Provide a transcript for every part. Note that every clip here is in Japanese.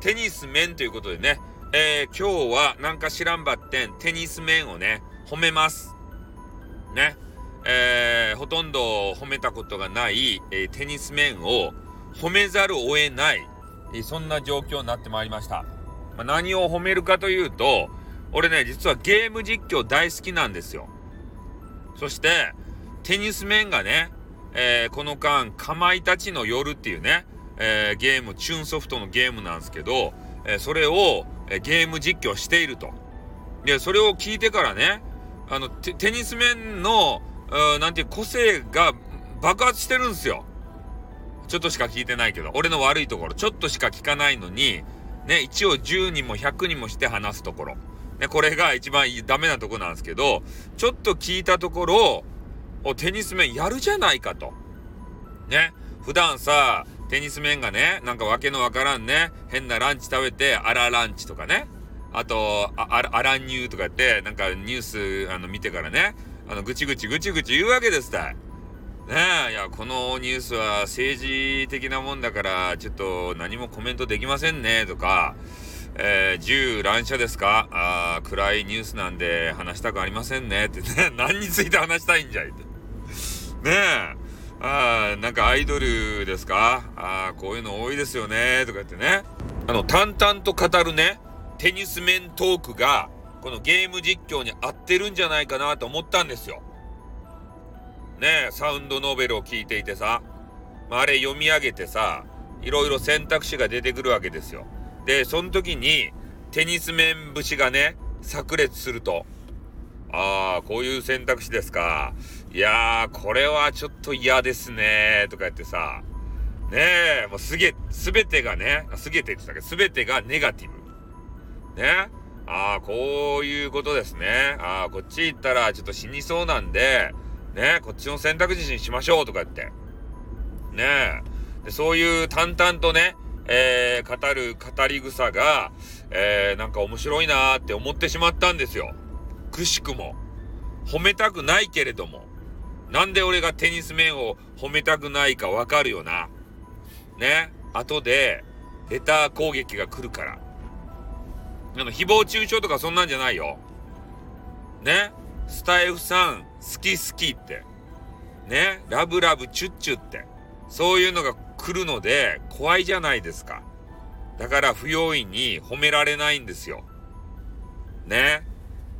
テニス面ということでね、えー、今日はなんか知らんばってん、テニス面をね、褒めます。ね。えー、ほとんど褒めたことがない、えー、テニス面を褒めざるを得ない、えー、そんな状況になってまいりました。まあ、何を褒めるかというと、俺ね、実はゲーム実況大好きなんですよ。そして、テニス面がね、えー、この間、かまいたちの夜っていうね、えー、ゲーム、チューンソフトのゲームなんですけど、えー、それを、えゲーム実況していると。で、それを聞いてからね、あの、テニス面の、なんていう個性が爆発してるんですよ。ちょっとしか聞いてないけど、俺の悪いところ、ちょっとしか聞かないのに、ね、一応10人も100人もして話すところ。ね、これが一番ダメなとこなんですけど、ちょっと聞いたところ、お、テニス面やるじゃないかと。ね、普段さ、テニス面がね、なんかわけのわからんね、変なランチ食べて、アラランチとかね、あと、あ、アランニューとか言って、なんかニュース、あの、見てからね、あの、ぐちぐちぐちぐち言うわけですたい。ねえ、いや、このニュースは政治的なもんだから、ちょっと何もコメントできませんね、とか、えー、銃乱射ですか？あ暗いニュースなんで話したくありませんね、ってね、何について話したいんじゃいって。ねえ。あなんかアイドルですか？あこういうの多いですよねとか言ってね。あの、淡々と語るね、テニス面トークが、このゲーム実況に合ってるんじゃないかなと思ったんですよ。ねえ、サウンドノベルを聞いていてさ、まあ、あれ読み上げてさ、いろいろ選択肢が出てくるわけですよ。で、その時に、テニス面節がね、炸裂すると。ああ、こういう選択肢ですか。いやー、これはちょっと嫌ですねとか言ってさ、ねえ、もうすげ、すべてがね、すげてって言ったけど、すべてがネガティブ。ねああ、こういうことですね。ああ、こっち行ったらちょっと死にそうなんで、ねこっちの選択肢にしましょうとか言って。ねえ。でそういう淡々とね、えー、語る語り草が、えー、なんか面白いなーって思ってしまったんですよ。くしくも。褒めたくないけれども。なんで俺がテニス面を褒めたくないかわかるよな。ね？後で、レター攻撃が来るから。あの、誹謗中傷とかそんなんじゃないよ。ね？スタイフさん、好き好きって。ね？ラブラブチュッチュって。そういうのが来るので、怖いじゃないですか。だから不用意に褒められないんですよ。ね？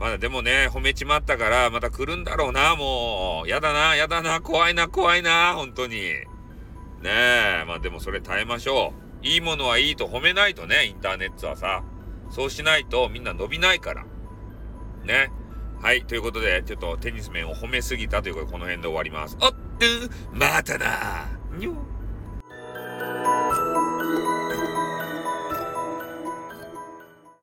まだでもね、褒めちまったから、また来るんだろうな、もう。やだな、やだな、怖いな、怖いな、本当に。ねえ、まあでもそれ耐えましょう。いいものはいいと褒めないとね、インターネットはさ。そうしないとみんな伸びないから。ね。はい。ということで、ちょっとテニス面を褒めすぎたということで、この辺で終わります。おっと、またなにょ